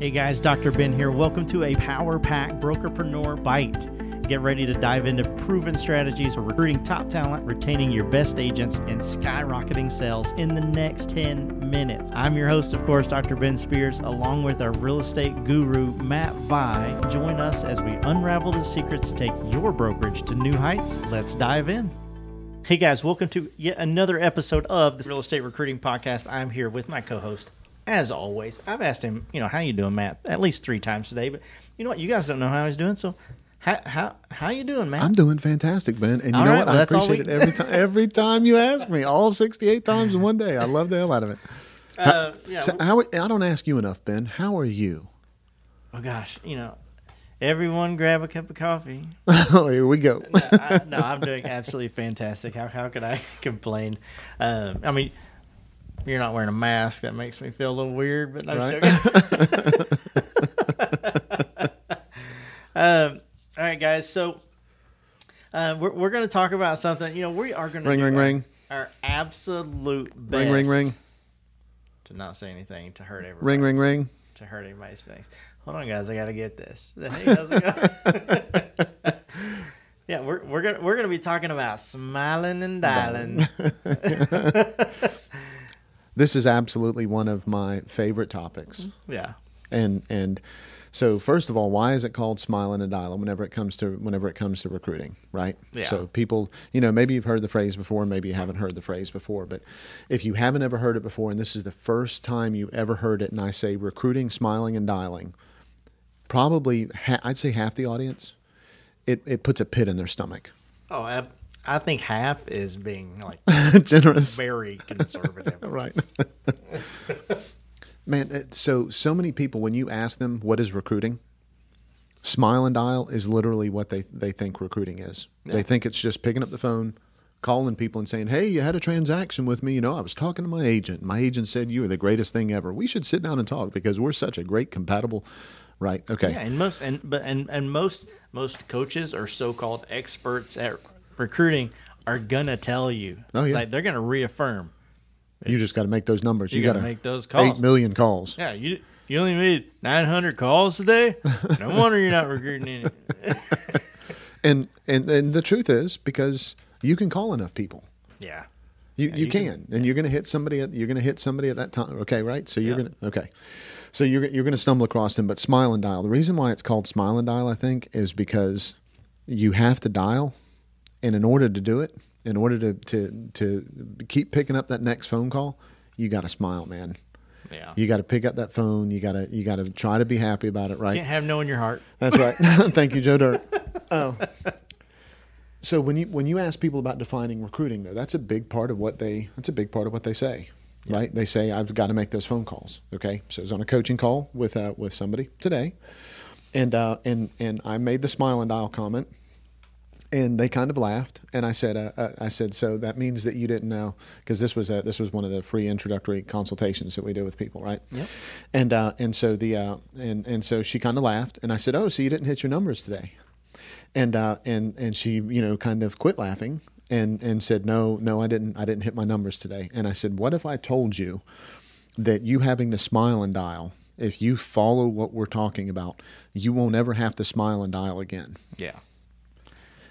Hey guys, Dr. Ben here. Welcome to a Power Pack Brokerpreneur Byte. Get ready to dive into proven strategies for recruiting top talent, retaining your best agents, and skyrocketing sales in the next 10 minutes. I'm your host, of course, Dr. Ben Spears, along with our real estate guru, Matt Vi. Join us as we unravel the secrets to take your brokerage to new heights. Let's dive in. Hey guys, welcome to yet another episode of the Real Estate Recruiting Podcast. I'm here with my co-host, as always. I've asked him, you know, how you doing, Matt, at least three times today. But you know what? You guys don't know how he's doing, so how how how you doing, Matt? I'm doing fantastic, Ben. And you All know right, what? well, I appreciate we- it every time. Every time you ask me, all 68 times in one day. I love the hell out of it. uh, yeah. So how, I don't ask you enough, Ben. How are you? oh gosh, you know, everyone grab a cup of coffee. oh, here we go. no, I, no, I'm doing absolutely fantastic. How how could I complain? Um, I mean, you're not wearing a mask. That makes me feel a little weird, but no Right. joking. um, all right, guys. So uh, we're we're going to talk about something. You know, we are going to Ring, ring, ring. Our absolute best. Ring, ring, ring. To not say anything to hurt everybody. Ring, ring, ring. To hurt anybody's feelings. Hold on, guys. I got to get this. Hey, how's it going? yeah, we're we're gonna we're gonna be talking about smiling and dialing. This is absolutely one of my favorite topics. Mm-hmm. yeah. And and so first of all, why is it called smiling and dialing whenever it comes to whenever it comes to recruiting, right? Yeah. So people, you know, maybe you've heard the phrase before, maybe you haven't heard the phrase before, but if you haven't ever heard it before and this is the first time you ever heard it and I say recruiting, smiling and dialing, probably ha- I'd say half the audience it it puts a pit in their stomach. Oh, I, I think half is being like Generous. very conservative. right. Man, so so many people when you ask them what is recruiting, smile and dial is literally what they they think recruiting is. Yeah. They think it's just picking up the phone, calling people and saying, "Hey, you had a transaction with me. You know, I was talking to my agent. My agent said you are the greatest thing ever. We should sit down and talk because we're such a great compatible." Right. Okay. Yeah, and most and but and and most most coaches are so-called experts at recruiting are gonna tell you. Oh, yeah. like they're gonna reaffirm. you just got to make those numbers. You You, gotta make those calls. Eight million calls. Yeah, you you only made 900 calls today. No wonder you're not recruiting any. And and and the truth is because you can call enough people. yeah, You, you, you can, can- and you're going to hit somebody. At, you're going to hit somebody at that time. Okay, right? So you're Yeah. going to okay. So you're you're going to stumble across them. But smile and dial. The reason why it's called smile and dial, I think, is because you have to dial, and in order to do it, in order to to to keep picking up that next phone call, you got to smile, man. yeah. You got to pick up that phone. You got to you got to try to be happy about it, right? can't have no in your heart. That's right. Thank you, Joe Dirt. Oh. So when you when you ask people about defining recruiting, though, that's a big part of what they that's a big part of what they say, right? They say I've got to make those phone calls. Okay, so I was on a coaching call with uh, with somebody today, and uh, and and I made the smile and dial comment, and they kind of laughed, and I said uh, uh, I said so that means that you didn't know because this was a, this was one of the free introductory consultations that we do with people, right? Yep. And uh, and so the uh, and and so she kind of laughed, and I said, "Oh, so you didn't hit your numbers today?" And uh, and and she, you know, kind of quit laughing and and said, "No, no, I didn't. I didn't hit my numbers today." And I said, "What if I told you that you having to smile and dial, if you follow what we're talking about, you won't ever have to smile and dial again?" Yeah,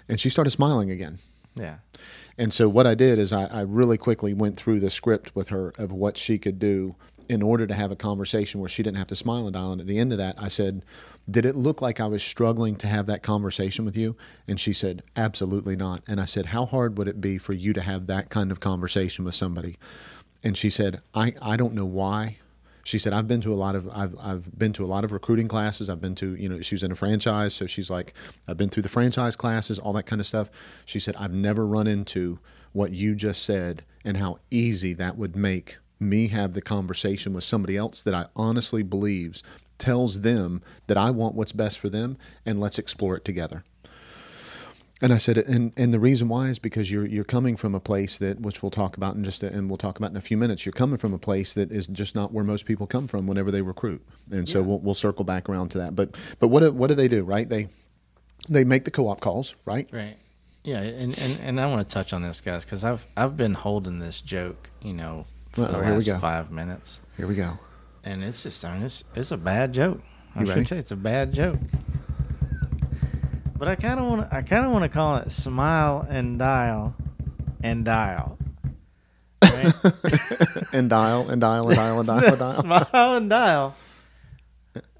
And she started smiling again. yeah, And so what I did is I, I really quickly went through the script with her of what she could do in order to have a conversation where she didn't have to smile and dial. And at the end of that, I said, "Did it look like I was struggling to have that conversation with you?" And she said, "Absolutely not." And I said, "How hard would it be for you to have that kind of conversation with somebody?" And she said, "I I don't know why." She said, "I've been to a lot of I've I've been to a lot of recruiting classes. I've been to you know she was in a franchise, so she's like I've been through the franchise classes, all that kind of stuff." She said, "I've never run into what you just said and how easy that would make me have the conversation with somebody else that I honestly believes tells them that I want what's best for them and let's explore it together." And I said, and and the reason why is because you're you're coming from a place that, which we'll talk about in just, a, and we'll talk about in a few minutes. You're coming from a place that is just not where most people come from whenever they recruit, and so Yeah. we'll we'll circle back around to that. But but what do, what do they do? Right? They they make the co-op calls, right? right. Yeah, and, and, and I want to touch on this, guys, because I've I've been holding this joke, you know, for Uh-oh, the here we last go. five minutes. Here we go. and it's just I mean, it's it's a bad joke. I You should ready? say it's a bad joke. But I kind of want to I kind of want to call it smile and dial, and dial. Right? and dial and dial and dial and dial and dial. smile and dial,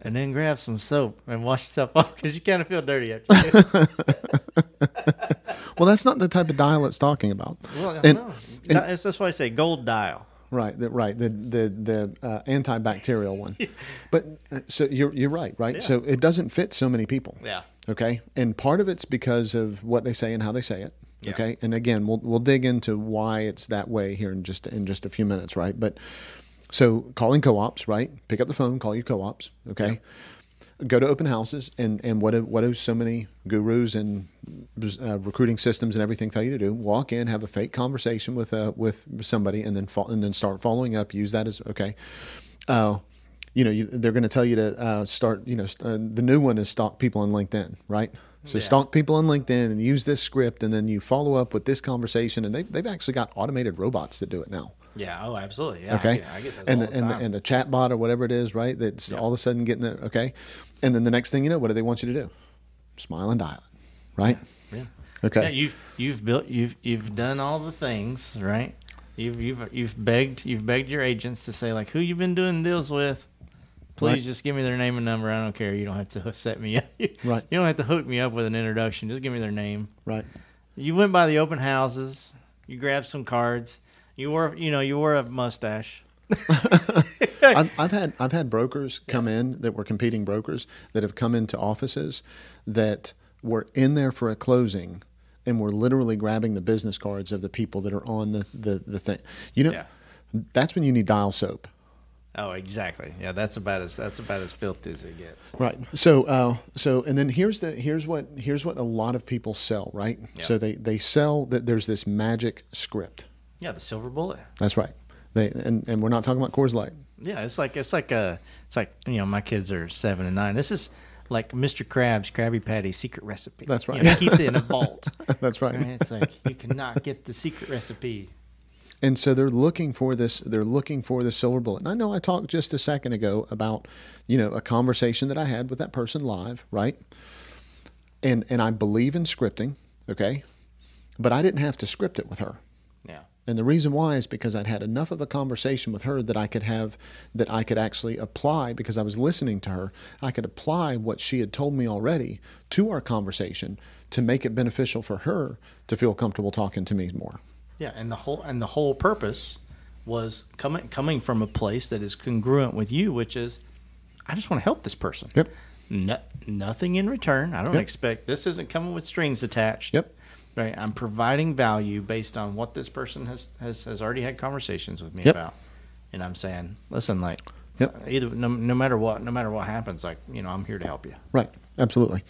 and then grab some soap and wash yourself off because you kind of feel dirty after. Well, that's not the type of dial it's talking about. well, And- no, and- that's, that's why I say gold dial. Right, the, right, the the the uh, antibacterial one. But uh, so you're you're right, right. Yeah. So it doesn't fit so many people. Yeah. Okay, and part of it's because of what they say and how they say it. Yeah. Okay, and again, we'll we'll dig into why it's that way here in just in just a few minutes, right? But so calling co-ops, right? Pick up the phone, call your co-ops. Okay, go to open houses, and and what do, what do so many gurus and uh, recruiting systems and everything tell you to do? Walk in, have a fake conversation with uh, with somebody, and then fo- and then start following up. Use that as okay. Uh, you know, you, they're going to tell you to uh, start. You know, st- uh, the new one is stalk people on LinkedIn, right? So Yeah. stalk people on LinkedIn and use this script, and then you follow up with this conversation, and they've, they've actually got automated robots that do it now. Yeah. Oh, absolutely. Yeah. Okay, I get, I get that and the, the and the and the chat bot or whatever it is, right? That's Yeah. all of a sudden getting it. Okay, and then the next thing you know, what do they want you to do? Smile and dial it, right? Yeah. Okay. Yeah, you've you've built you've you've done all the things right. You've you've you've begged you've begged your agents to say like who you've been doing deals with. Please Right. just give me their name and number. I don't care. You don't have to set me up. Right. You don't have to hook me up with an introduction. Just give me their name. Right. You went by the open houses. You grabbed some cards. You wore you know you wore a mustache. I've, I've had I've had brokers come in that were competing brokers that have come into offices that were in there for a closing and were literally grabbing the business cards of the people that are on the the, the thing. You know, Yeah. that's when you need dial soap. Oh, exactly. Yeah, that's about as that's about as filthy as it gets. Right. So, uh, so, and then here's the here's what here's what a lot of people sell. Right. Yeah. So they they sell that there's this magic script. Yeah, the silver bullet. That's right. They and, and we're not talking about Coors Light. Yeah, it's like it's like a it's like you know my kids are seven and nine. This is like Mr. Krabs Krabby Patty secret recipe. That's right. You know, he keeps it in a vault. That's right. Right? It's like you cannot get the secret recipe. And so they're looking for this. They're looking for the silver bullet. And I know I talked just a second ago about, you know, a conversation that I had with that person live, right? And and I believe in scripting, okay, but I didn't have to script it with her. Yeah. And the reason why is because I'd had enough of a conversation with her that I could have, that I could actually apply because I was listening to her. I could apply what she had told me already to our conversation to make it beneficial for her to feel comfortable talking to me more. Yeah, and the whole and the whole purpose was coming coming from a place that is congruent with you, which is I just want to help this person. Yep. No, nothing in return. I don't Yep. expect this isn't coming with strings attached. Yep. Right. I'm providing value based on what this person has has, has already had conversations with me Yep. about. And I'm saying, listen, like Yep. either no, no matter what, no matter what happens, like, you know, I'm here to help you. Right. Absolutely.